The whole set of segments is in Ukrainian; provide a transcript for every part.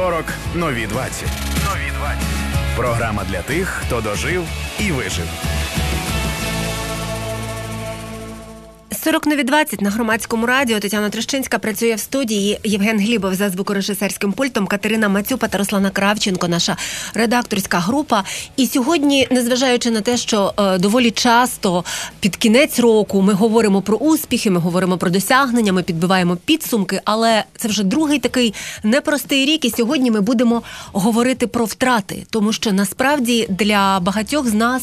40 нові 20. Нові 20. Програма для тих, хто дожив і вижив. 40 нові 20 на громадському радіо. Тетяна Трещинська працює в студії. Євген Глібов за звукорежисерським пультом, Катерина Мацюпа та Руслана Кравченко, наша редакторська група. І сьогодні, незважаючи на те, що е, доволі часто під кінець року ми говоримо про успіхи, ми говоримо про досягнення, ми підбиваємо підсумки, але це вже другий такий непростий рік. І сьогодні ми будемо говорити про втрати, тому що насправді для багатьох з нас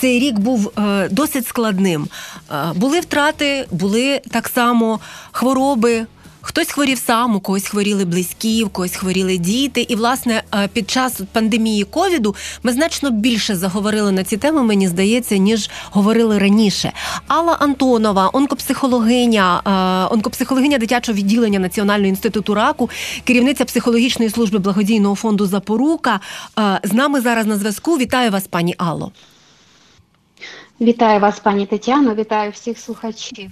цей рік був е, досить складним. Е, були втрати були так само хвороби. Хтось хворів сам, у когось хворіли близькі, у когось хворіли діти. І, власне, е, під час пандемії ковіду ми значно більше заговорили на ці теми, мені здається, ніж говорили раніше. Алла Антонова, онкопсихологиня, е, онкопсихологиня дитячого відділення Національного інституту раку, керівниця психологічної служби благодійного фонду Запорука. Е, з нами зараз на зв'язку. Вітаю вас, пані Алло. Вітаю вас, пані Тетяно, вітаю всіх слухачів.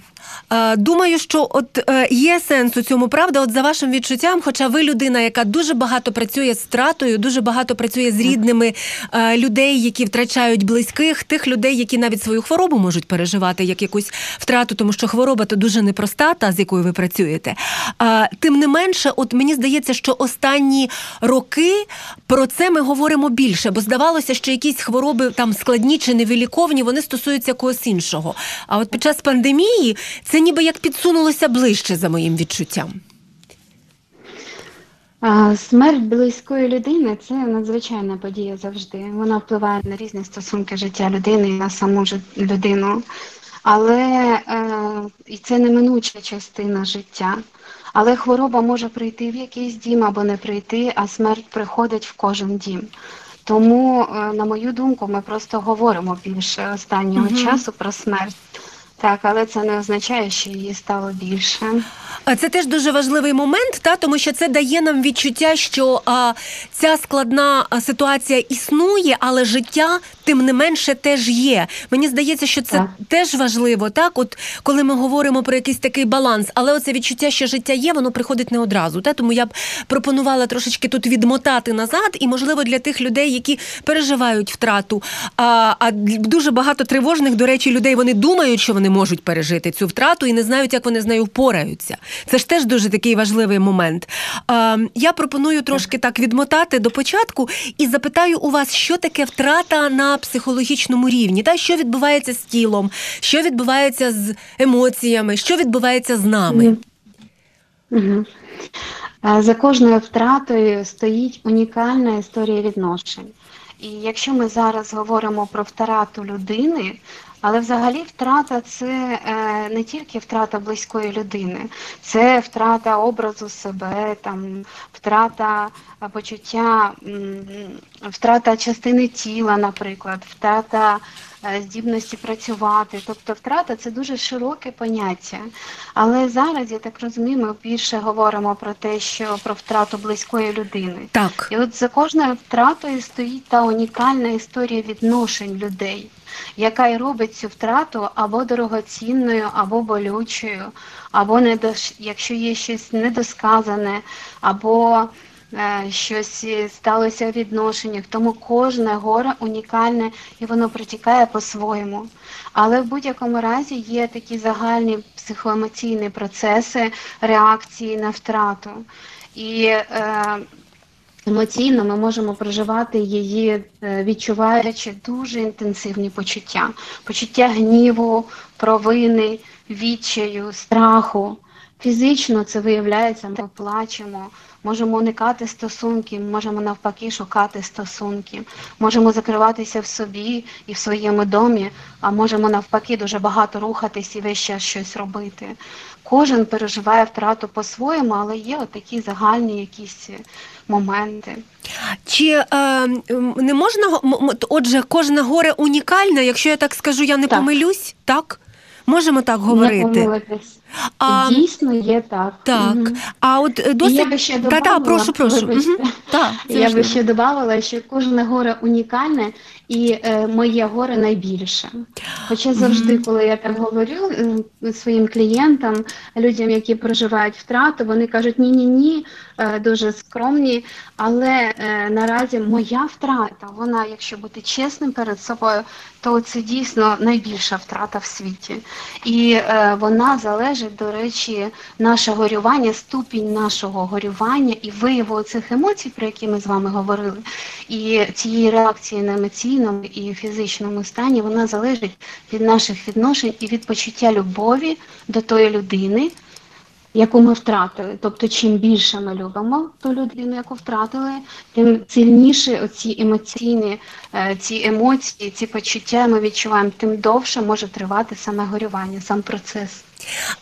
Думаю, що от е, є сенс у цьому правда. От за вашим відчуттям, хоча ви людина, яка дуже багато працює з стратою, дуже багато працює з рідними е, людей, які втрачають близьких, тих людей, які навіть свою хворобу можуть переживати як якусь втрату, тому що хвороба то дуже непроста, та з якою ви працюєте. Тим не менше, от мені здається, що останні роки про це ми говоримо більше, бо здавалося, що якісь хвороби там складні чи невиліковні, вони стосуються стосується когось іншого. А от під час пандемії це ніби як підсунулося ближче за моїм відчуттям. Смерть близької людини це надзвичайна подія завжди. Вона впливає на різні стосунки життя людини і на саму людину. Але е, це неминуча частина життя. Але хвороба може прийти в якийсь дім або не прийти, а смерть приходить в кожен дім. Тому, е, на мою думку, ми просто говоримо більше останнього угу. часу про смерть. Так, але це не означає, що її стало більше. Це теж дуже важливий момент, та тому що це дає нам відчуття, що а, ця складна ситуація існує, але життя тим не менше теж є. Мені здається, що це так. теж важливо, так от коли ми говоримо про якийсь такий баланс, але оце відчуття, що життя є, воно приходить не одразу. Та тому я б пропонувала трошечки тут відмотати назад, і можливо для тих людей, які переживають втрату. А, а дуже багато тривожних, до речі, людей вони думають, що вони можуть пережити цю втрату і не знають, як вони з нею впораються. Це ж теж дуже такий важливий момент. А, я пропоную трошки так відмотати до початку і запитаю у вас, що таке втрата на психологічному рівні, та що відбувається з тілом, що відбувається з емоціями, що відбувається з нами. Угу. За кожною втратою стоїть унікальна історія відношень. І якщо ми зараз говоримо про втрату людини, але взагалі втрата це е, не тільки втрата близької людини, це втрата образу себе, там втрата почуття, втрата частини тіла, наприклад, втрата е, здібності працювати. Тобто втрата це дуже широке поняття. Але зараз, я так розумію, ми більше говоримо про те, що про втрату близької людини. Так. І от за кожною втратою стоїть та унікальна історія відношень людей яка й робить цю втрату або дорогоцінною, або болючою, або недош... якщо є щось недосказане, або е, щось сталося в відношеннях. Тому кожне горе унікальне і воно протікає по-своєму. Але в будь-якому разі є такі загальні психоемоційні процеси реакції на втрату. І е, Емоційно ми можемо проживати її, е, відчуваючи дуже інтенсивні почуття, почуття гніву, провини, відчаю, страху. Фізично це виявляється, ми плачемо, можемо уникати стосунків, можемо навпаки шукати стосунки, можемо закриватися в собі і в своєму домі, а можемо навпаки дуже багато рухатись і весь час щось робити. Кожен переживає втрату по-своєму, але є отакі загальні якісь моменти. Чи е, не можна отже, кожне горе унікальне, якщо я так скажу, я не так. помилюсь, так? Можемо так говорити? Не. А, Дійсно є так. так. Мгм. А от е, досить... я би ще Та-та, добавила, прошу, прошу. Мгм. Так, Я би ще додавала, що кожне горе унікальне і е, моє горе найбільше. Хоча завжди, коли я так говорю е, своїм клієнтам, людям, які проживають втрату, вони кажуть, ні-ні ні, е, дуже скромні, але е, наразі моя втрата, вона, якщо бути чесним перед собою, то це дійсно найбільша втрата в світі. І е, вона залежить, до речі, наше горювання, ступінь нашого горювання і вияву цих емоцій, про які ми з вами говорили, і цієї реакції на емоційному і фізичному стані, вона залежить від наших відношень і від почуття любові до тої людини, яку ми втратили. Тобто, чим більше ми любимо ту людину, яку втратили, тим сильніше оці емоційні е, ці емоції, ці почуття ми відчуваємо, тим довше може тривати саме горювання, сам процес.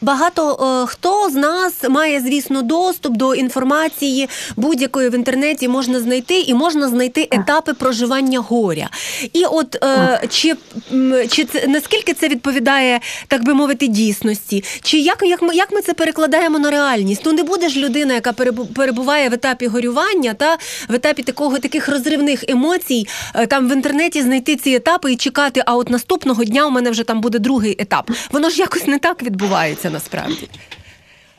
Багато е, хто з нас має, звісно, доступ до інформації будь-якої в інтернеті можна знайти, і можна знайти етапи проживання горя. І от е, чи, чи це наскільки це відповідає, так би мовити, дійсності? Чи як, як, ми, як ми це перекладаємо на реальність? Ну не буде ж людина, яка перебуває в етапі горювання та в етапі такого таких розривних емоцій, е, там в інтернеті знайти ці етапи і чекати, а от наступного дня у мене вже там буде другий етап. Воно ж якось не так відбувається насправді.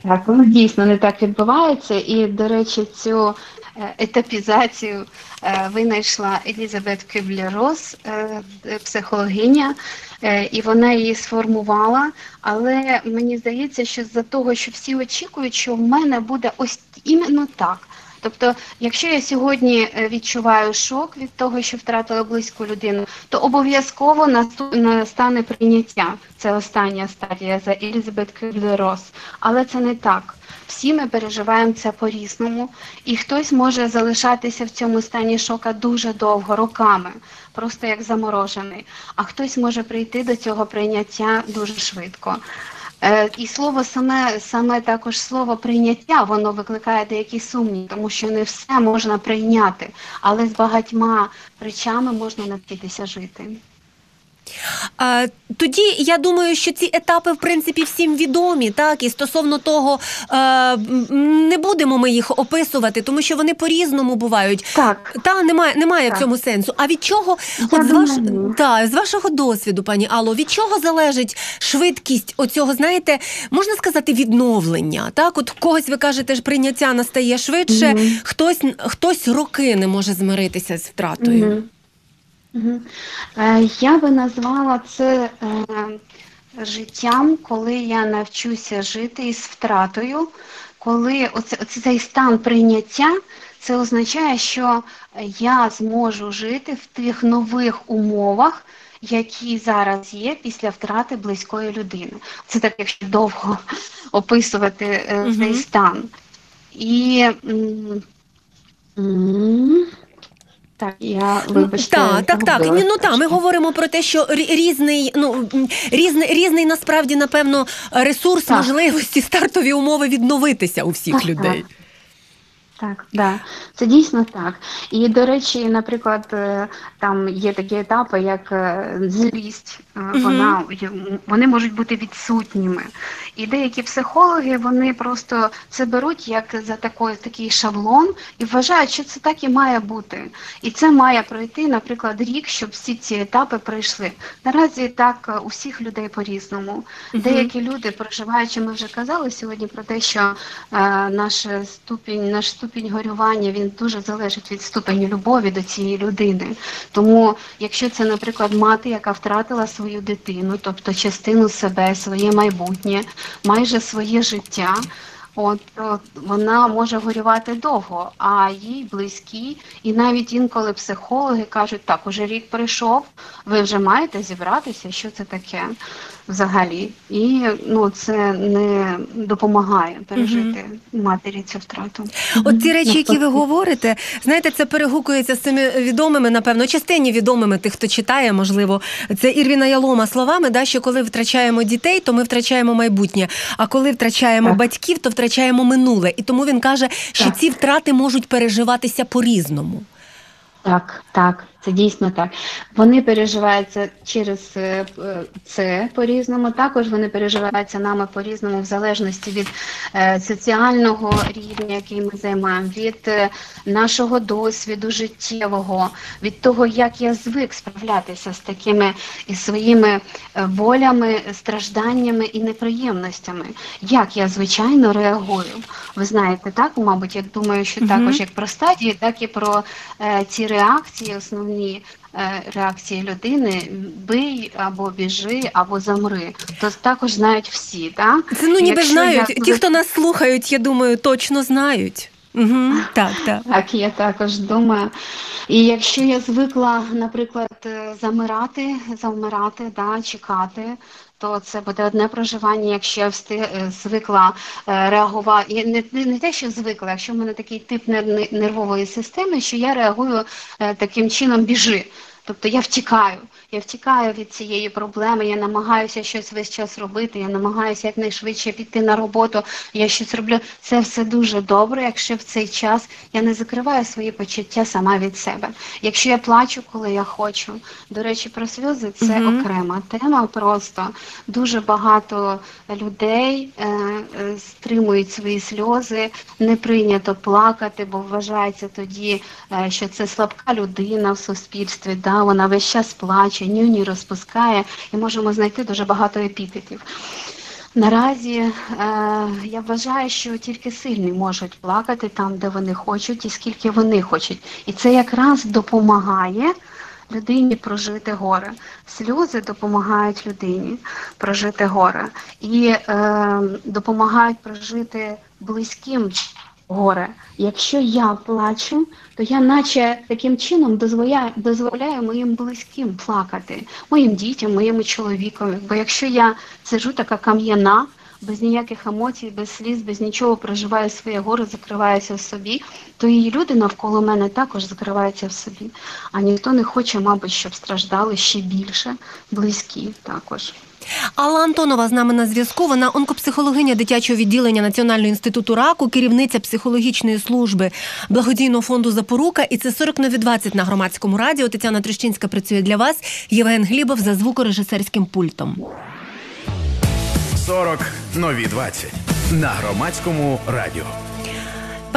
Так, воно дійсно не так відбувається. І, до речі, цю е, етапізацію е, винайшла Елізабет Кюблер-Росс, е, психологиня, і вона її сформувала. Але мені здається, що з-за того, що всі очікують, що в мене буде ось іменно так. Тобто, якщо я сьогодні е, відчуваю шок від того, що втратила близьку людину, то обов'язково настане прийняття. Це остання стадія за Елізабет Кюблер-Росс. Але це не так. Всі ми переживаємо це по-різному, і хтось може залишатися в цьому стані шока дуже довго, роками, просто як заморожений. А хтось може прийти до цього прийняття дуже швидко. Е, І слово саме, саме також слово прийняття, воно викликає деякі сумні, тому що не все можна прийняти, але з багатьма речами можна навчитися жити. Тоді я думаю, що ці етапи, в принципі, всім відомі, так і стосовно того, не будемо ми їх описувати, тому що вони по-різному бувають. Так. Та немає, немає в цьому сенсу. А від чого, Я от з, ваш, та, з вашого досвіду, пані Алло, від чого залежить швидкість оцього, знаєте, можна сказати, відновлення? Так, от когось ви кажете, ж прийняття настає швидше, Мгм. хтось, хтось роки не може змиритися з втратою. Мгм. Е, Я би назвала це е, життям, коли я навчуся жити із втратою, коли оце, оце цей стан прийняття, це означає, що я зможу жити в тих нових умовах, які зараз є після втрати близької людини. Це так, якщо довго описувати е, цей стан. І так, я вибачте. Так, так, так. Ні, ну так, ми говоримо про те, що різний, ну різний, різний насправді, напевно, ресурс, Так. можливості, стартові умови відновитися у всіх Так, людей. Так, да, це дійсно так. І до речі, наприклад, е, там є такі етапи, як е, злість, е, вона вони можуть бути відсутніми. І деякі психологи вони просто це беруть як за такий, такий шаблон і вважають, що це так і має бути. І це має пройти, наприклад, рік, щоб всі ці етапи пройшли. Наразі так е, у всіх людей по-різному. Мгм. Деякі люди, проживаючи, ми вже казали сьогодні про те, що е, наш ступінь, наш ступінь горювання він дуже залежить від ступеню любові до цієї людини. Тому, якщо це, наприклад, мати, яка втратила свою дитину, тобто частину себе, своє майбутнє, майже своє життя. От то вона може горювати довго, а їй близькі, і навіть інколи психологи кажуть, так, уже рік пройшов, ви вже маєте зібратися, що це таке взагалі. І ну це не допомагає пережити матері цю втрату. От ці речі, які ви говорите, знаєте, це перегукується з цими відомими, напевно, частині відомими тих, хто читає, можливо, це Ірвіна Ялома словами, да, що коли втрачаємо дітей, то ми втрачаємо майбутнє. А коли втрачаємо Так. батьків, то втрачаємо минуле. І тому він каже, що Так. ці втрати можуть переживатися по-різному. Так, так, Це дійсно так. Вони переживаються через е, е, це по-різному. Також вони переживаються нами по-різному, в залежності від е, соціального рівня, який ми займаємо, від нашого досвіду життєвого, від того, як я звик справлятися з такими і своїми болями, стражданнями і неприємностями. Як я звичайно реагую. Ви знаєте, так, мабуть, я думаю, що також як про стадії, так і про ці реакції, основні е, реакції людини бий або біжи, або замри. То також знають всі, так? Це ну ніби Якщо знають. я- Ті, хто нас слухають, я думаю, точно знають. Угу, так, так. Так, я також думаю. І якщо я звикла, наприклад, е, замирати, завмирати, да, чекати, то це буде одне проживання. Якщо я всти, е, звикла е, реагувати, і не, не, не те, що звикла, якщо в мене такий тип нер- нервової системи, що я реагую е, таким чином біжи. Тобто я втікаю, я втікаю від цієї проблеми, я намагаюся щось весь час робити, я намагаюся якнайшвидше піти на роботу, я щось роблю. Це все дуже добре, якщо в цей час я не закриваю свої почуття сама від себе. Якщо я плачу, коли я хочу. До речі, про сльози це Мгм. окрема тема. Просто дуже багато людей е, е, стримують свої сльози, не прийнято плакати, бо вважається тоді, е, що це слабка людина в суспільстві. Да? Вона весь час плаче, нюні розпускає, і можемо знайти дуже багато епітетів. Наразі е, я вважаю, що тільки сильні можуть плакати там, де вони хочуть, і скільки вони хочуть. І це якраз допомагає людині прожити горе. Сльози допомагають людині прожити горе і е, допомагають прожити близьким горе. Якщо я плачу, то я наче таким чином дозволяю, дозволяю моїм близьким плакати, моїм дітям, моєму чоловікові. Бо якщо я сижу така кам'яна, без ніяких емоцій, без сліз, без нічого проживаю своє горе, закриваюся в собі, то і люди навколо мене також закриваються в собі. А ніхто не хоче, мабуть, щоб страждали ще більше, близькі також. Алла Антонова з нами на зв'язку. Вона онкопсихологиня дитячого відділення Національного інституту раку, керівниця психологічної служби благодійного фонду Запорука. І це 40 нові 20 на громадському радіо. Тетяна Трещинська працює для вас. Євген Глібов за звукорежисерським пультом. 40 нові 20 на громадському радіо.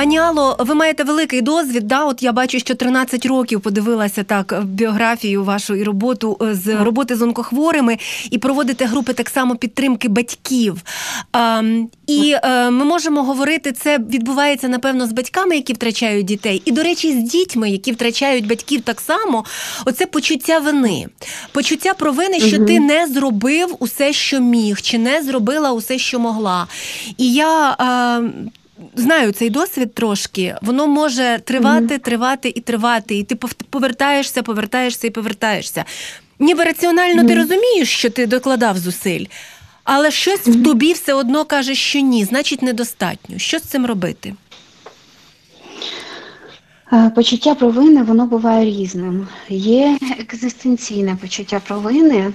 Пані Алло, ви маєте великий досвід. Да? От я бачу, що 13 років подивилася так біографію вашу і роботу е, з роботи з онкохворими, і проводите групи так само підтримки батьків. А, і е, ми можемо говорити, це відбувається напевно з батьками, які втрачають дітей, і до речі, з дітьми, які втрачають батьків так само. Оце почуття вини, почуття провини, що Мгм. ти не зробив усе, що міг, чи не зробила усе, що могла. І я. Е, Знаю цей досвід трошки, воно може тривати, тривати і тривати, і ти пов- повертаєшся, повертаєшся і повертаєшся. Ніби раціонально ти розумієш, що ти докладав зусиль, але щось в тобі все одно каже, що ні, значить недостатньо. Що з цим робити? Е, Почуття провини воно буває різним. Є екзистенційне почуття провини,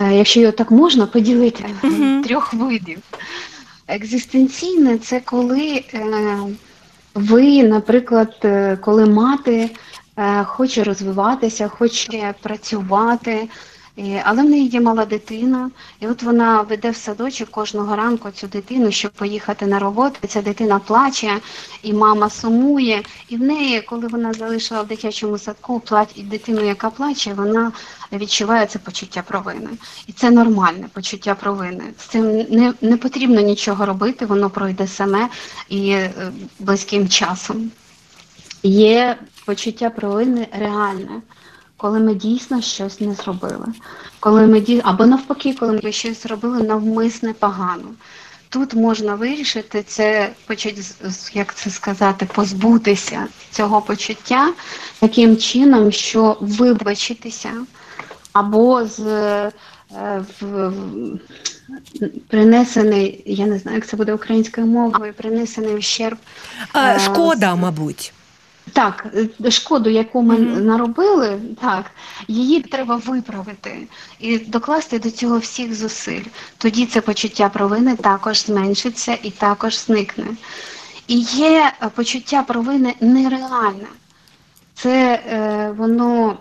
е, якщо його так можна поділити Мгм. трьох видів. Екзистенційне це коли е, ви, наприклад, е, коли мати е, хоче розвиватися, хоче працювати, але в неї є мала дитина, і от вона веде в садочок кожного ранку цю дитину, щоб поїхати на роботу. Ця дитина плаче, і мама сумує. І в неї, коли вона залишила в дитячому садку плач... і дитину, яка плаче, вона відчуває це почуття провини. І це нормальне почуття провини. З цим не, не потрібно нічого робити, воно пройде саме і е, близьким часом. Є почуття провини реальне, коли ми дійсно щось не зробили. Коли ми ді... Або навпаки, коли ми щось зробили навмисне погано. Тут можна вирішити це, як це сказати, позбутися цього почуття таким чином, що вибачитися, або з е, в, в- принесений, я не знаю, як це буде українською мовою, принесений ущерб. Е, шкода, мабуть. Так, е, шкоду, яку ми Мгм. наробили, так, її треба виправити і докласти до цього всіх зусиль. Тоді це почуття провини також зменшиться і також зникне. І є е, почуття провини нереальне. Це е, воно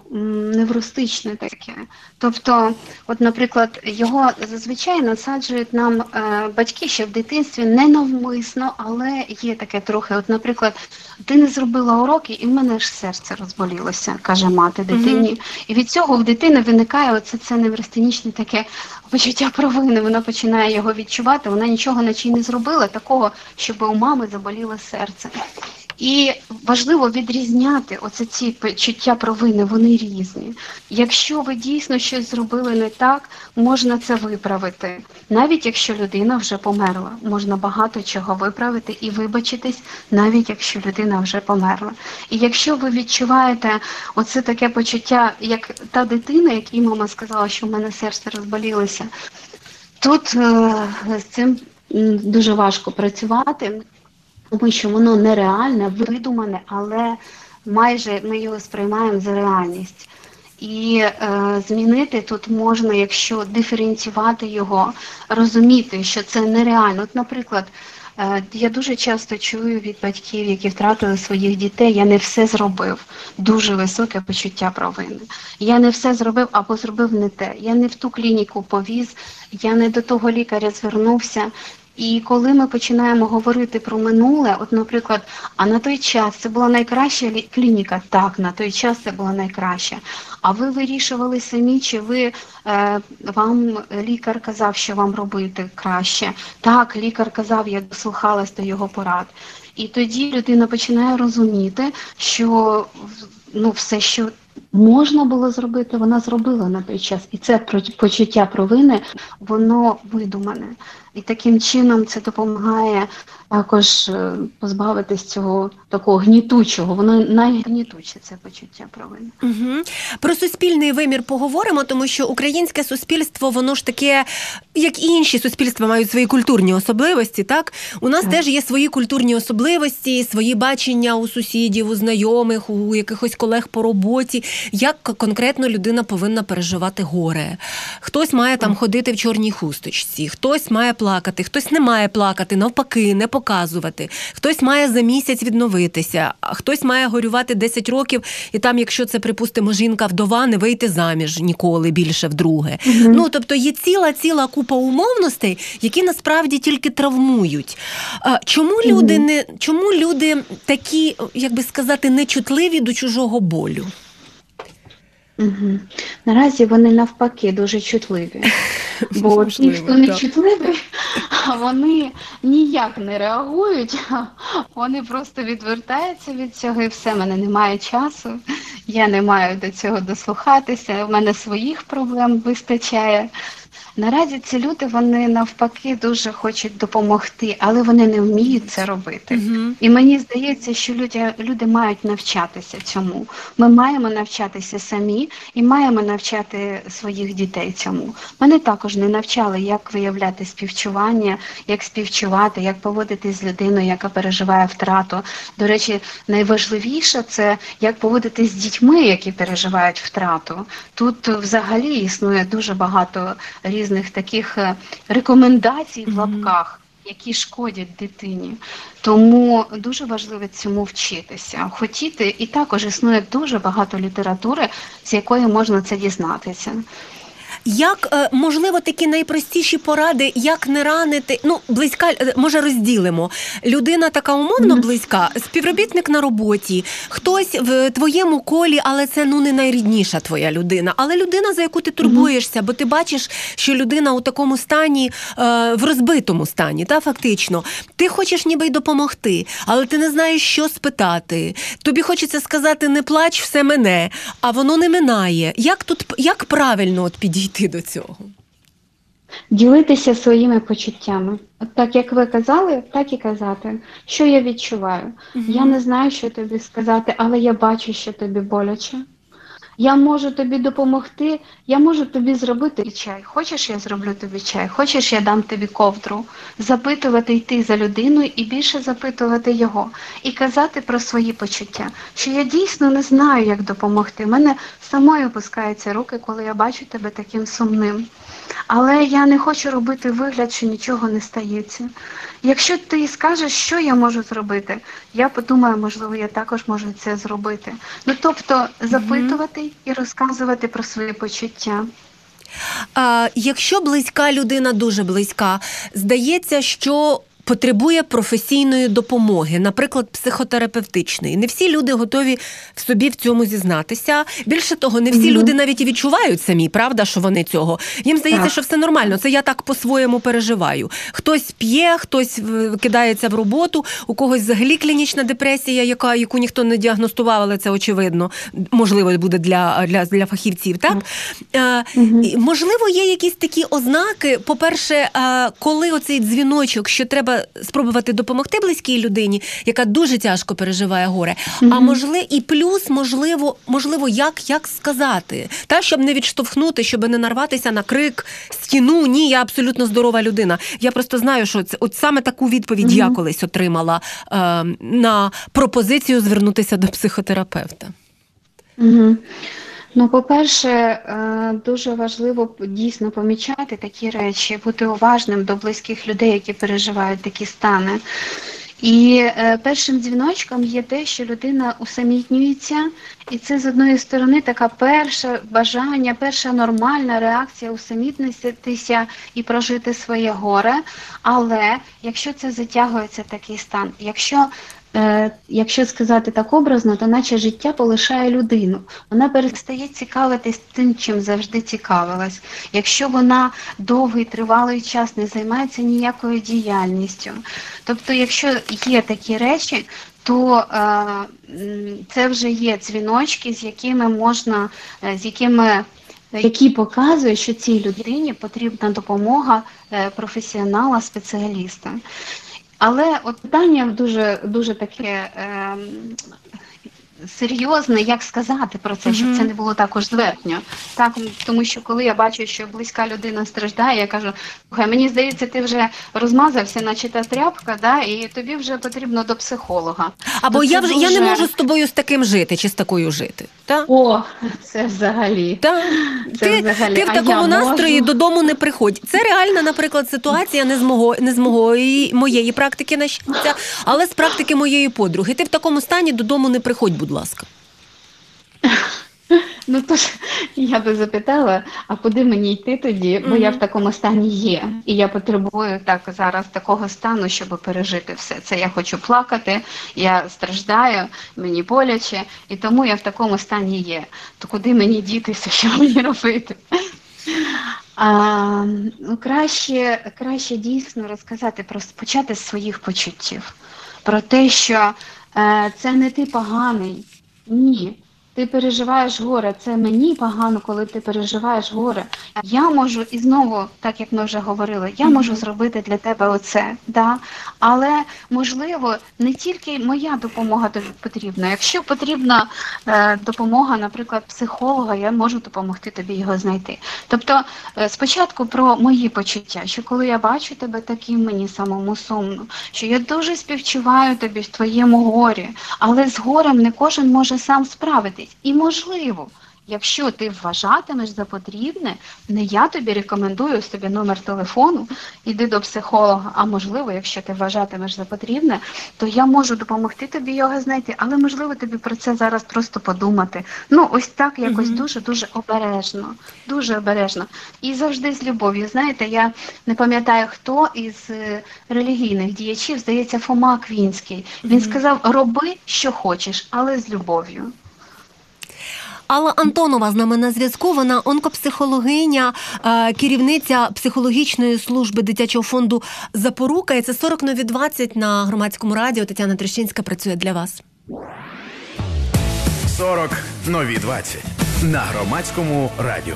невростичне таке. Тобто, от, наприклад, його зазвичай насаджують нам е, батьки ще в дитинстві ненавмисно, але є таке трохи. От, наприклад, ти не зробила уроки, і в мене ж серце розболілося, каже мати дитині. І від цього в дитини виникає оце це неврастенічне таке почуття провини. Вона починає його відчувати. Вона нічого наче й не зробила такого, щоб у мами заболіло серце. І важливо відрізняти оце ці почуття провини, вони різні. Якщо ви дійсно щось зробили не так, можна це виправити. Навіть якщо людина вже померла, можна багато чого виправити і вибачитись, навіть якщо людина вже померла. І якщо ви відчуваєте оце таке почуття, як та дитина, якій мама сказала, що в мене серце розболілося, тут е, з цим дуже важко працювати тому що воно нереальне, видумане, але майже ми його сприймаємо за реальність. І е, змінити тут можна, якщо диференціювати його, розуміти, що це нереально. От, наприклад, е, я дуже часто чую від батьків, які втратили своїх дітей, я не все зробив. Дуже високе почуття провини. Я не все зробив або зробив не те. Я не в ту клініку повіз, я не до того лікаря звернувся. І коли ми починаємо говорити про минуле, от, наприклад, а на той час це була найкраща клініка, так, на той час це була найкраща. А ви вирішували самі, чи ви е, вам лікар казав, що вам робити краще? Так, лікар казав, я дослухалась до його порад. І тоді людина починає розуміти, що ну, все, що можна було зробити, вона зробила на той час. І це почуття провини, воно видумане. І таким чином це допомагає також е, позбавитись цього такого гнітучого. Воно найгнітуче це почуття провини. Угу. Про суспільний вимір поговоримо, тому що українське суспільство, воно ж таке, як і інші суспільства, мають свої культурні особливості. Так у нас Так. теж є свої культурні особливості, свої бачення у сусідів, у знайомих, у якихось колег по роботі. Як конкретно людина повинна переживати горе? Хтось має там ходити в чорній хусточці, хтось має плакати, хтось не має плакати, навпаки, не показувати. Хтось має за місяць відновитися, а хтось має горювати 10 років, і там, якщо це припустимо, жінка вдова, не вийти заміж ніколи більше вдруге. Ну тобто є ціла ціла купа умовностей, які насправді тільки травмують. А чому люди не чому люди такі, як би сказати, нечутливі до чужого болю? Угу. Наразі вони навпаки дуже чутливі. Бо ті, хто не чутливий, а вони ніяк не реагують, вони просто відвертаються від цього і все, в мене немає часу, я не маю до цього дослухатися, У мене своїх проблем вистачає. Наразі ці люди вони навпаки дуже хочуть допомогти, але вони не вміють це робити. Мгм. І мені здається, що люди, люди мають навчатися цьому. Ми маємо навчатися самі і маємо навчати своїх дітей цьому. Мене також не навчали, як виявляти співчування, як співчувати, як поводитись з людиною, яка переживає втрату. До речі, найважливіше це як поводитись з дітьми, які переживають втрату. Тут взагалі існує дуже багато різних таких е, рекомендацій в лапках які шкодять дитині. Тому дуже важливо цьому вчитися, хотіти, і також існує дуже багато літератури, з якої можна це дізнатися. Як е, можливо такі найпростіші поради, як не ранити? Ну, близька е, може розділимо. Людина така умовно близька, співробітник на роботі, хтось в твоєму колі, але це ну не найрідніша твоя людина. Але людина, за яку ти турбуєшся, бо ти бачиш, що людина у такому стані, е, в розбитому стані, та фактично. Ти хочеш ніби й допомогти, але ти не знаєш, що спитати. Тобі хочеться сказати не плач, все мене, а воно не минає. Як тут як правильно от підійти до цього? Ділитися своїми почуттями. От так як ви казали, так і казати, що я відчуваю. Я не знаю, що тобі сказати, але я бачу, що тобі боляче. Я можу тобі допомогти, я можу тобі зробити чай. Хочеш, я зроблю тобі чай, хочеш, я дам тобі ковдру. Запитувати йти за людиною і більше запитувати його. І казати про свої почуття, що я дійсно не знаю, як допомогти. У мене самою опускаються руки, коли я бачу тебе таким сумним. Але я не хочу робити вигляд, що нічого не стається. Якщо ти скажеш, що я можу зробити, я подумаю, можливо, я також можу це зробити. Ну тобто запитувати і розказувати про свої почуття. А, якщо близька людина дуже близька, здається, що. Потребує професійної допомоги, наприклад, психотерапевтичної. Не всі люди готові в собі в цьому зізнатися. Більше того, не всі Мгм. люди навіть і відчувають самі, правда, що вони цього. Їм здається, Так. що все нормально. Це я так по-своєму переживаю. Хтось п'є, хтось кидається в роботу, у когось взагалі клінічна депресія, яка яку ніхто не діагностував, але це очевидно. Можливо, буде для, для, для фахівців. Так і, можливо, є якісь такі ознаки. По-перше, е, коли оцей дзвіночок, що треба спробувати допомогти близькій людині, яка дуже тяжко переживає горе. А можливо, і плюс, можливо, можливо, як, як сказати, та щоб не відштовхнути, щоб не нарватися на крик, стіну. Ні, я абсолютно здорова людина. Я просто знаю, що це от саме таку відповідь я колись отримала е, на пропозицію звернутися до психотерапевта. Угу. Ну, по-перше, е, дуже важливо дійсно помічати такі речі, бути уважним до близьких людей, які переживають такі стани. І е, першим дзвіночком є те, що людина усамітнюється, і це з одної сторони така перша бажання, перша нормальна реакція усамітнитися і прожити своє горе. Але якщо це затягується такий стан, якщо якщо сказати так образно, то наче життя полишає людину. Вона перестає цікавитись тим, чим завжди цікавилась. Якщо вона довгий тривалий час не займається ніякою діяльністю. Тобто, якщо є такі речі, то е, це вже є дзвіночки, з якими можна, е, з якими які показують, що цій людині потрібна допомога е, професіонала, спеціаліста. Але от питання дуже дуже таке ем, серйозне, як сказати про це, щоб це не було також зверхньо. Так, тому що коли я бачу, що близька людина страждає, я кажу, слухай, мені здається, ти вже розмазався, наче та тряпка, да, і тобі вже потрібно до психолога. Або То я вже я не можу з тобою з таким жити чи з такою жити. Та? О, це взагалі. Та. Це Ти, взагалі, ти в такому настрої можу? додому не приходь. Це реальна, наприклад, ситуація не з мого не з мого і моєї практики на щастя, але з практики моєї подруги. Ти в такому стані додому не приходь, будь ласка. Ну то ж я би запитала, а куди мені йти тоді? Бо я в такому стані є. І я потребую так зараз такого стану, щоб пережити все це. Я хочу плакати, я страждаю, мені боляче, і тому я в такому стані є. То куди мені дітися, що мені робити? А, ну, краще, краще дійсно розказати про почати з своїх почуттів, про те, що це не ти поганий. Ні. Ти переживаєш горе, це мені погано, коли ти переживаєш горе. Я можу, і знову, так як ми вже говорили, я можу зробити для тебе оце. Да? Але можливо, не тільки моя допомога тобі потрібна. Якщо потрібна е, допомога, наприклад, психолога, я можу допомогти тобі його знайти. Тобто, е, спочатку про мої почуття, що коли я бачу тебе таким, мені самому сумно, що я дуже співчуваю тобі в твоєму горі, але з горем не кожен може сам справитись. І можливо, якщо ти вважатимеш за потрібне, не я тобі рекомендую ось тобі номер телефону, іди до психолога. А можливо, якщо ти вважатимеш за потрібне, то я можу допомогти тобі його знайти, але можливо тобі про це зараз просто подумати. Ну, ось так якось Мгм. дуже дуже обережно, дуже обережно. І завжди з любов'ю. Знаєте, я не пам'ятаю, хто із е, релігійних діячів, здається, Фома Квінський. Він сказав: роби, що хочеш, але з любов'ю. Алла Антонова з нами на зв'язку. Вона онкопсихологиня, е, керівниця психологічної служби дитячого фонду Запорука. І це 40 нові 20 на громадському радіо. Тетяна Трещинська працює для вас. 40 нові 20 на громадському радіо.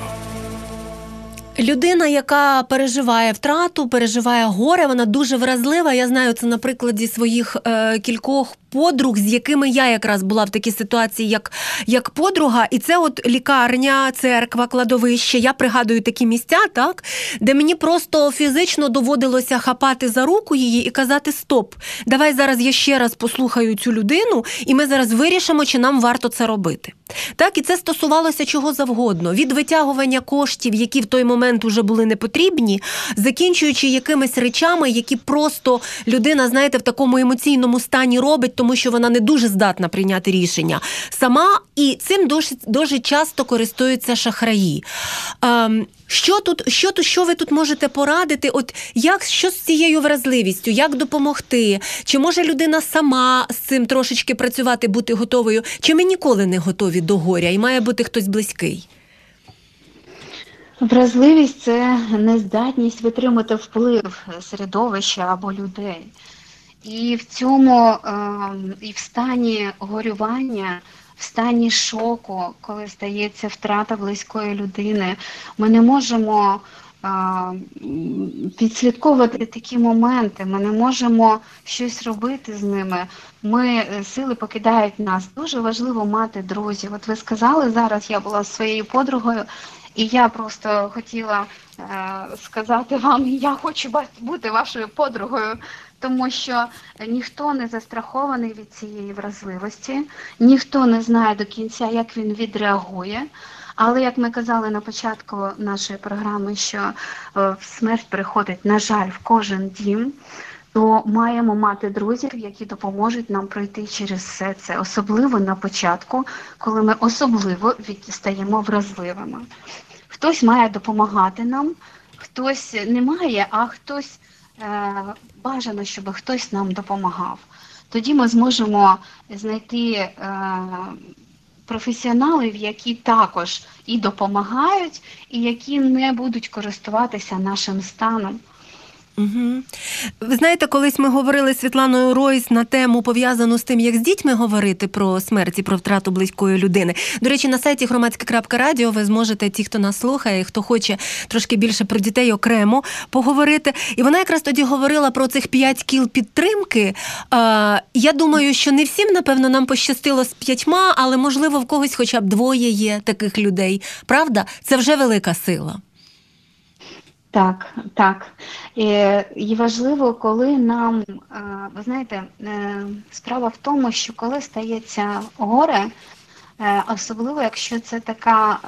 Людина, яка переживає втрату, переживає горе, вона дуже вразлива. Я знаю це на прикладі своїх е, кількох подруг, з якими я якраз була в такій ситуації, як як подруга, і це от лікарня, церква, кладовище. Я пригадую такі місця, так де мені просто фізично доводилося хапати за руку її і казати: Стоп, давай зараз я ще раз послухаю цю людину, і ми зараз вирішимо, чи нам варто це робити. Так, і це стосувалося чого завгодно: від витягування коштів, які в той момент уже були не потрібні, закінчуючи якимись речами, які просто людина, знаєте, в такому емоційному стані робить тому що вона не дуже здатна прийняти рішення сама, і цим дуже, дуже часто користуються шахраї. Ем, що тут, що тут, що ви тут можете порадити? От як що з цією вразливістю, як допомогти? Чи може людина сама з цим трошечки працювати, бути готовою? Чи ми ніколи не готові до горя і має бути хтось близький? Вразливість це нездатність витримати вплив середовища або людей. І в цьому ем, і в стані горювання, в стані шоку, коли стається втрата близької людини, ми не можемо підслідковувати такі моменти, ми не можемо щось робити з ними. Ми е, сили покидають нас. Дуже важливо мати друзів. От ви сказали зараз, я була своєю подругою, і я просто хотіла е, сказати вам, я хочу бути вашою подругою тому що ніхто не застрахований від цієї вразливості, ніхто не знає до кінця, як він відреагує. Але як ми казали на початку нашої програми, що е, смерть приходить, на жаль, в кожен дім, то маємо мати друзів, які допоможуть нам пройти через все це, особливо на початку, коли ми особливо стаємо вразливими. Хтось має допомагати нам, хтось не має, а хтось бажано, щоб хтось нам допомагав. Тоді ми зможемо знайти е, професіоналів, які також і допомагають, і які не будуть користуватися нашим станом. Угу. Ви знаєте, колись ми говорили з Світланою Ройс на тему пов'язану з тим, як з дітьми говорити про смерть і про втрату близької людини. До речі, на сайті громадське.радіо ви зможете, ті, хто нас слухає, хто хоче трошки більше про дітей окремо поговорити. І вона якраз тоді говорила про цих п'ять кіл підтримки. Я думаю, що не всім, напевно, нам пощастило з п'ятьма, але можливо в когось, хоча б двоє є таких людей. Правда, це вже велика сила. Так, так. І важливо, коли нам, е, ви знаєте, е, справа в тому, що коли стається горе, е, особливо якщо це така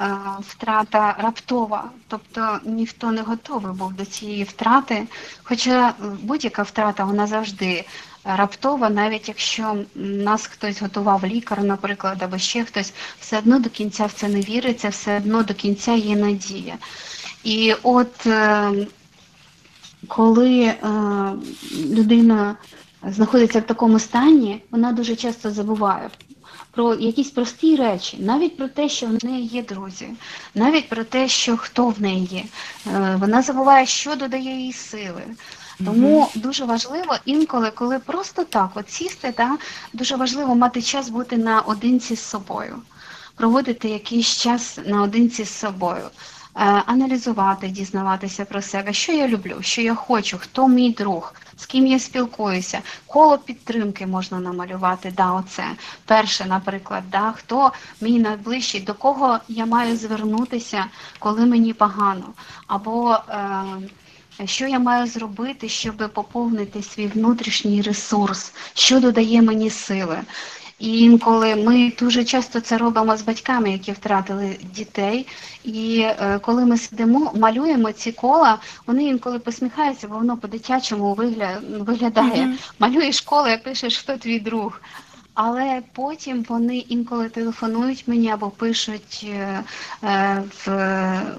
втрата раптова, тобто ніхто не готовий був до цієї втрати, хоча будь-яка втрата вона завжди раптова, навіть якщо нас хтось готував лікар, наприклад, або ще хтось, все одно до кінця в це не віриться, все одно до кінця є надія. І от е, коли е, людина знаходиться в такому стані, вона дуже часто забуває про якісь прості речі, навіть про те, що в неї є друзі, навіть про те, що хто в неї є. Е, вона забуває, що додає їй сили. Тому mm-hmm. дуже важливо інколи, коли просто так от сісти, да, дуже важливо мати час бути наодинці з собою, проводити якийсь час наодинці з собою. Е, аналізувати, дізнаватися про себе, що я люблю, що я хочу, хто мій друг, з ким я спілкуюся, коло підтримки можна намалювати. Да, оце перше, наприклад, да, хто мій найближчий, до кого я маю звернутися, коли мені погано, або е, що я маю зробити, щоб поповнити свій внутрішній ресурс, що додає мені сили. І інколи ми дуже часто це робимо з батьками, які втратили дітей. І е, коли ми сидимо, малюємо ці кола, вони інколи посміхаються, бо воно по-дитячому виглядає. Mm -hmm. Малюєш коло, пишеш, хто твій друг але потім вони інколи телефонують мені або пишуть е, е, в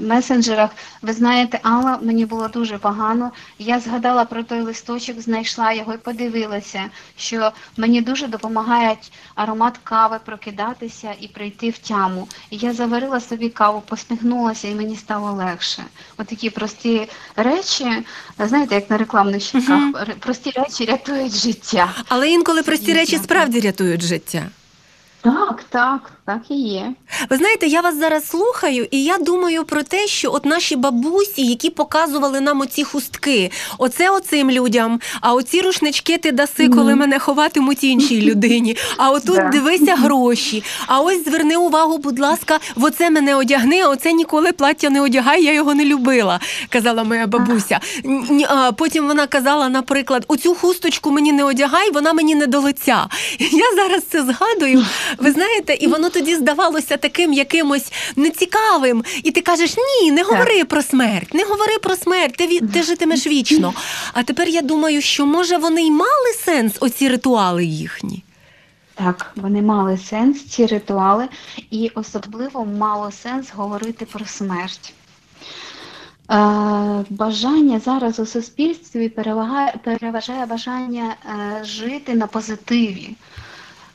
месенджерах. Ви знаєте, Алла, мені було дуже погано. Я згадала про той листочок, знайшла його і подивилася, що мені дуже допомагає аромат кави прокидатися і прийти в тяму. І я заварила собі каву, посміхнулася, і мені стало легше. От прості речі, знаєте, як на рекламних щитках, прості речі рятують життя. Але інколи прості речі справді рятують рятують життя. Так, так, так і є. Ви знаєте, я вас зараз слухаю, і я думаю про те, що от наші бабусі, які показували нам оці хустки, оце оцим людям, а оці рушнички ти даси, коли мене ховатимуть іншій людині. А отут Да. дивися гроші. А ось зверни увагу, будь ласка, в оце мене одягни, а оце ніколи плаття не одягай, я його не любила, казала моя бабуся. А Потім вона казала, наприклад, оцю хусточку мені не одягай, вона мені не до лиця. Я зараз це згадую. Ви знаєте, і воно тоді здавалося таким якимось нецікавим. І ти кажеш: ні, не говори про смерть, не говори про смерть, ти, ти житимеш вічно. А тепер я думаю, що може вони й мали сенс, оці ритуали їхні. Так, вони мали сенс, ці ритуали, і особливо мало сенс говорити про смерть. Е, бажання зараз у суспільстві переважає бажання е, жити на позитиві.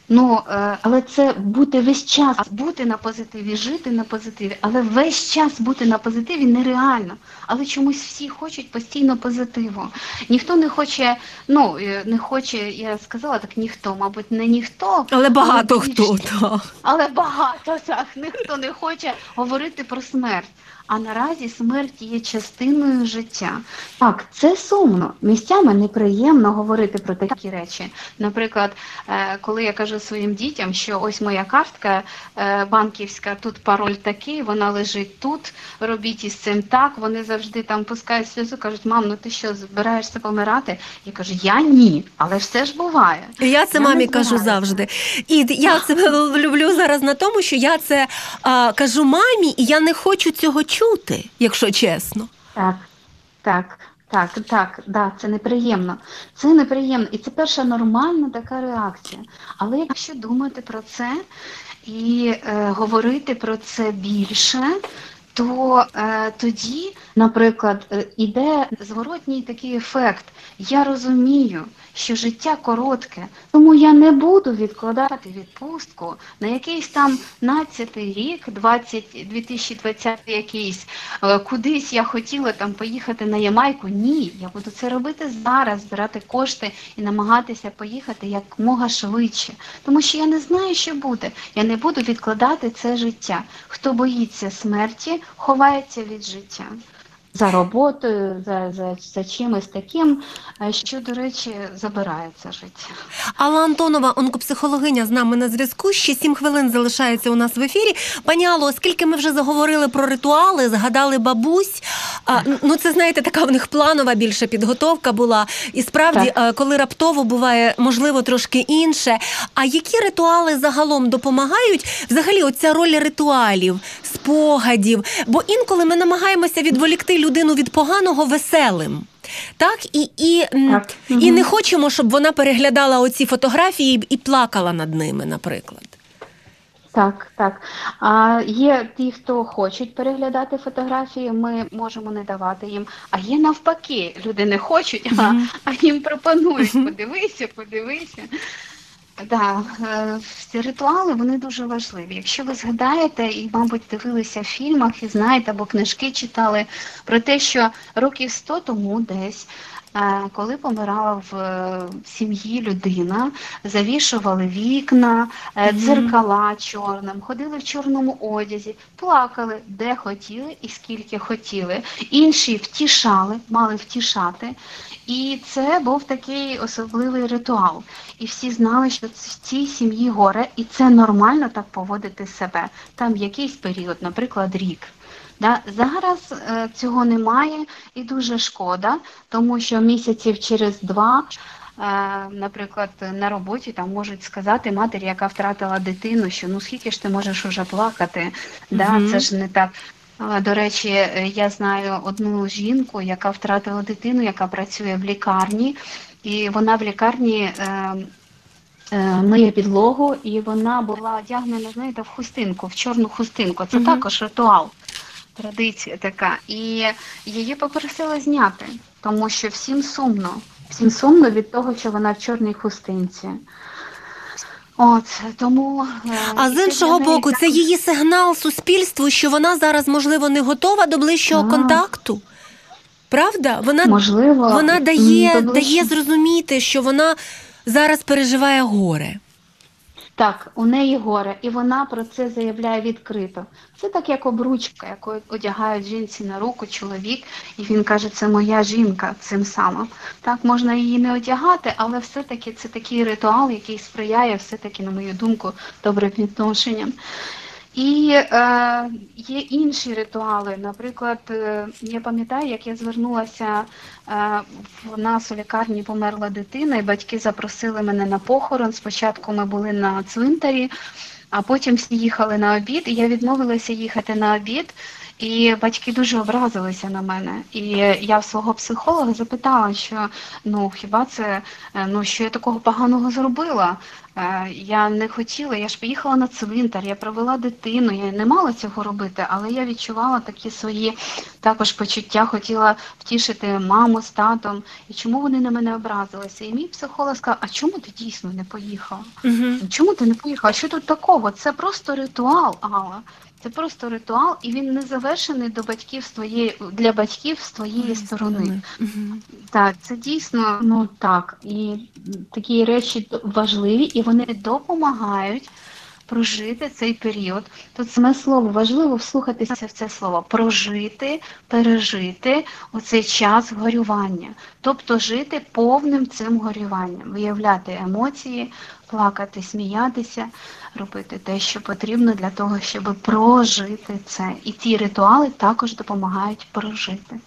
Ну, е, але це бути весь час, бути на позитиві, жити на позитиві, але весь час бути на позитиві нереально. Але чомусь всі хочуть постійно позитиву. Ніхто не хоче, ну е, не хоче, я сказала так, ніхто, мабуть, не ніхто, Але багато більш- хто так. але багато так ніхто не хоче говорити про смерть. А наразі смерть є частиною життя. Так, це сумно. Місцями неприємно говорити про такі речі. Наприклад, е, коли я кажу своїм дітям, що ось моя картка е, банківська, тут пароль такий, вона лежить тут, робіть із цим так. Вони завжди там пускають сльозу, кажуть, мам, ну ти що, збираєшся помирати? Я кажу, я ні, але ж все ж буває. Я це Я мамі кажу завжди. І я це люблю зараз на тому, що я це а, кажу мамі, і я не хочу цього чути, якщо чесно. Так, так, так, так, да, це неприємно. Це неприємно. І це перша нормальна така реакція. Але якщо думати про це і е, говорити про це більше, то е, тоді, наприклад, е, іде зворотній такий ефект. Я розумію, що життя коротке, тому я не буду відкладати відпустку на якийсь там 15-й рік, 20, 2020 якийсь, е, кудись я хотіла там поїхати на Ямайку. Ні, я буду це робити зараз, збирати кошти і намагатися поїхати якмога швидше. Тому що я не знаю, що буде. Я не буду відкладати це життя. Хто боїться смерті, ховається від життя. За роботою, за, за, за чимось таким, е, що, до речі, забирає це життя. Алла Антонова, онкопсихологиня, з нами на зв'язку. Ще сім хвилин залишається у нас в ефірі. Пані Алло, оскільки ми вже заговорили про ритуали, згадали бабусь. А, ну це знаєте, така в них планова більше підготовка була. І справді, Так. е, коли раптово буває можливо трошки інше. А які ритуали загалом допомагають? Взагалі, оця роль ритуалів, спогадів. Бо інколи ми намагаємося відволікти людину від поганого веселим. Так, і, і, Так. і Мгм. не хочемо, щоб вона переглядала оці фотографії і плакала над ними, наприклад. Так, так. А є ті, хто хочуть переглядати фотографії, ми можемо не давати їм. А є навпаки, люди не хочуть, а, а їм пропонують. Подивися, подивися. Да, е, ці ритуали вони дуже важливі. Якщо ви згадаєте і, мабуть, дивилися в фільмах і знаєте, або книжки читали про те, що років 100 тому десь, е, коли помирала в е, сім'ї людина, завішували вікна, е, дзеркала чорним, ходили в чорному одязі, плакали де хотіли і скільки хотіли. Інші втішали, мали втішати. І це був такий особливий ритуал. І всі знали, що в цій сім'ї горе, і це нормально так поводити себе. Там якийсь період, наприклад, рік. Да? Зараз е, цього немає і дуже шкода, тому що місяців через два, е, наприклад, на роботі там можуть сказати матері, яка втратила дитину, що ну скільки ж ти можеш уже плакати, да? Мгм. це ж не так. До речі, е, я знаю одну жінку, яка втратила дитину, яка працює в лікарні, і вона в лікарні е, е, миє підлогу, і вона була одягнена, знаєте, в хустинку, в чорну хустинку. Це Мгм. також ритуал, традиція така. І її попросили зняти, тому що всім сумно. Всім сумно від того, що вона в чорній хустинці. От тому е, А з іншого боку, це її сигнал суспільству, що вона зараз, можливо, не готова до ближчого Так. контакту. Правда? Вона, можливо вона дає, дає зрозуміти, що вона зараз переживає горе. Так, у неї горе, і вона про це заявляє відкрито. Це так, як обручка, яку одягають жінці на руку чоловік, і він каже, це моя жінка цим самим. Так, можна її не одягати, але все-таки це такий ритуал, який сприяє, все-таки, на мою думку, добрим відношенням. І е, є інші ритуали. Наприклад, е, я пам'ятаю, як я звернулася е, в нас у лікарні померла дитина, і батьки запросили мене на похорон. Спочатку ми були на цвинтарі, а потім всі їхали на обід, і я відмовилася їхати на обід. І батьки дуже образилися на мене. І я в свого психолога запитала, що ну хіба це е, ну що я такого поганого зробила? Е, Я не хотіла, я ж поїхала на цвинтар, я провела дитину, я не мала цього робити, але я відчувала такі свої також почуття, хотіла втішити маму з татом. І чому вони на мене образилися? І мій психолог сказав, а чому ти дійсно не поїхала? Угу. Чому ти не поїхала? Що тут такого? Це просто ритуал, Алла. Це просто ритуал, і він не завершений до батьків з твоєї для батьків з твоєї сторони. Так, це дійсно ну так. І такі речі важливі, і вони допомагають прожити цей період. Тут саме слово важливо вслухатися в це слово прожити, пережити оцей час горювання, тобто жити повним цим горюванням, виявляти емоції, плакати, сміятися, робити те, що потрібно для того, щоб прожити це. І ті ритуали також допомагають прожити.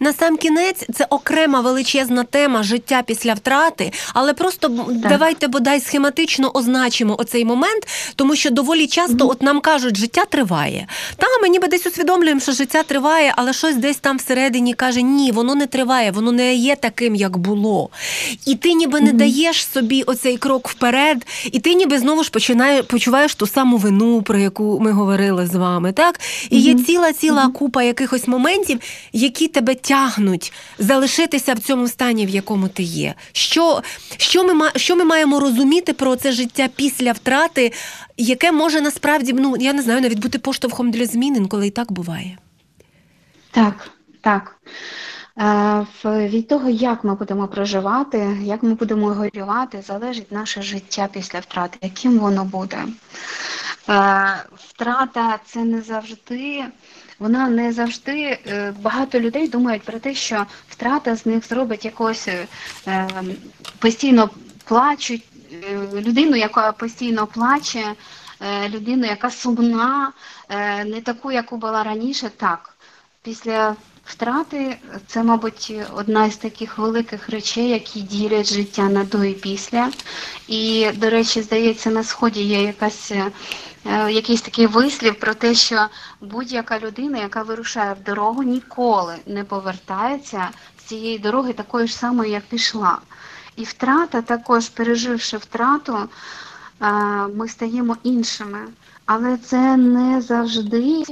На сам кінець це окрема величезна тема життя після втрати, але просто б- давайте бодай схематично означимо оцей момент, тому що доволі часто от нам кажуть, життя триває. Та ми ніби десь усвідомлюємо, що життя триває, але щось десь там всередині каже: ні, воно не триває, воно не є таким, як було. І ти ніби не даєш собі оцей крок вперед, і ти ніби знову ж починає, почуваєш ту саму вину, про яку ми говорили з вами. Так? І є ціла ціла купа якихось моментів, які тебе тягнуть залишитися в цьому стані, в якому ти є. Що, що, ми, що ми маємо розуміти про це життя після втрати, яке може насправді, ну я не знаю, навіть бути поштовхом для змін, інколи і так буває. Так, так. Е, Від того, як ми будемо проживати, як ми будемо горювати, залежить наше життя після втрати, яким воно буде. Е, Втрата це не завжди, вона не завжди. е, Багато людей думають про те, що втрата з них зробить якось е, е, постійно плачуть, е, людину, яка постійно плаче, людину, яка сумна, не таку, яку була раніше, так. Після втрати це, мабуть, одна із таких великих речей, які ділять життя на до і після. І, до речі, здається, на сході є якась. Е, Якийсь такий вислів про те, що будь-яка людина, яка вирушає в дорогу, ніколи не повертається з цієї дороги такою ж самою, як пішла. І втрата, також переживши втрату, е, ми стаємо іншими. Але це не завжди,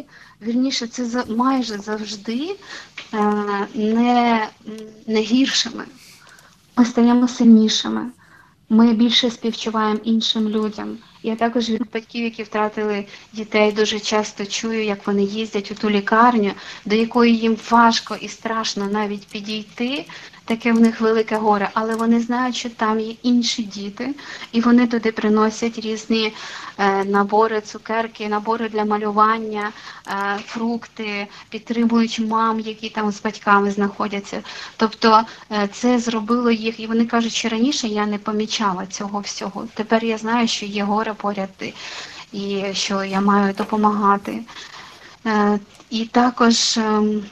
вірніше, це майже завжди е, не, не гіршими. Ми стаємо сильнішими. Ми більше співчуваємо іншим людям. Я також від батьків, які втратили дітей, дуже часто чую, як вони їздять у ту лікарню, до якої їм важко і страшно навіть підійти. Таке в них велике горе, але вони знають, що там є інші діти, і вони туди приносять різні е, набори, цукерки, набори для малювання, е, фрукти, підтримують мам, які там з батьками знаходяться. Тобто е, це зробило їх, і вони кажуть, що раніше я не помічала цього всього. Тепер я знаю, що є горе поряд і- що я маю допомагати. І також ем,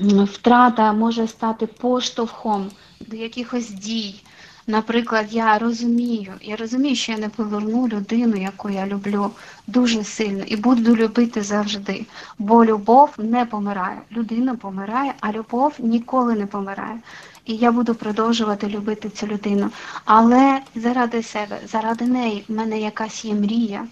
втрата може стати поштовхом до якихось дій. Наприклад, я розумію, я розумію, що я не поверну людину, яку я люблю дуже сильно, і буду любити завжди. Бо любов не помирає. Людина помирає, а любов ніколи не помирає. І я буду продовжувати любити цю людину. Але заради себе, заради неї, в мене якась є мрія.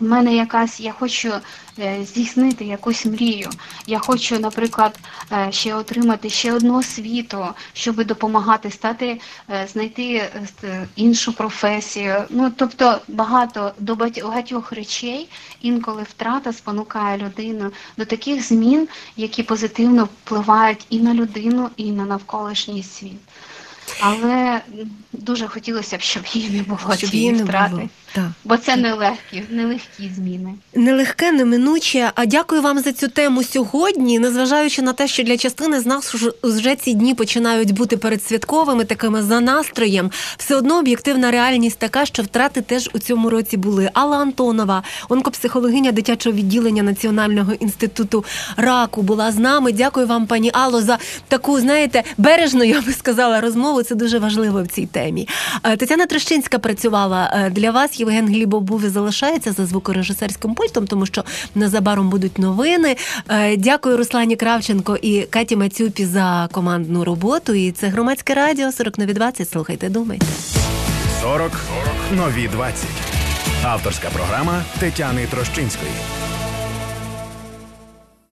У мене якась, я хочу е, здійснити якусь мрію. Я хочу, наприклад, е, ще отримати ще одну освіту, щоб допомагати стати, е, знайти іншу професію. Ну тобто багато до багатьох речей інколи втрата спонукає людину до таких змін, які позитивно впливають і на людину, і на навколишній світ. Але дуже хотілося б, щоб її не було цієї втрати. було. Так. бо це нелегкі, нелегкі зміни. Нелегке, неминуче. А дякую вам за цю тему сьогодні. Незважаючи на те, що для частини з нас вже- ці дні починають бути передсвятковими, такими за настроєм, все одно об'єктивна реальність така, що втрати теж у цьому році були. Алла Антонова, онкопсихологиня дитячого відділення Національного інституту раку, була з нами. Дякую вам, пані Алло, за таку, знаєте, бережну, я би сказала, розмову. Це дуже важливо в цій темі. Е, Тетяна Трещинська працювала е, для вас. Євген Глібов був і залишається за звукорежисерським пультом, тому що незабаром будуть новини. Е, Дякую Руслані Кравченко і Каті Мацюпі за командну роботу. І це громадське радіо 40 нові 20. Слухайте, думайте. 40 нові 20. Авторська програма Тетяни Трощинської.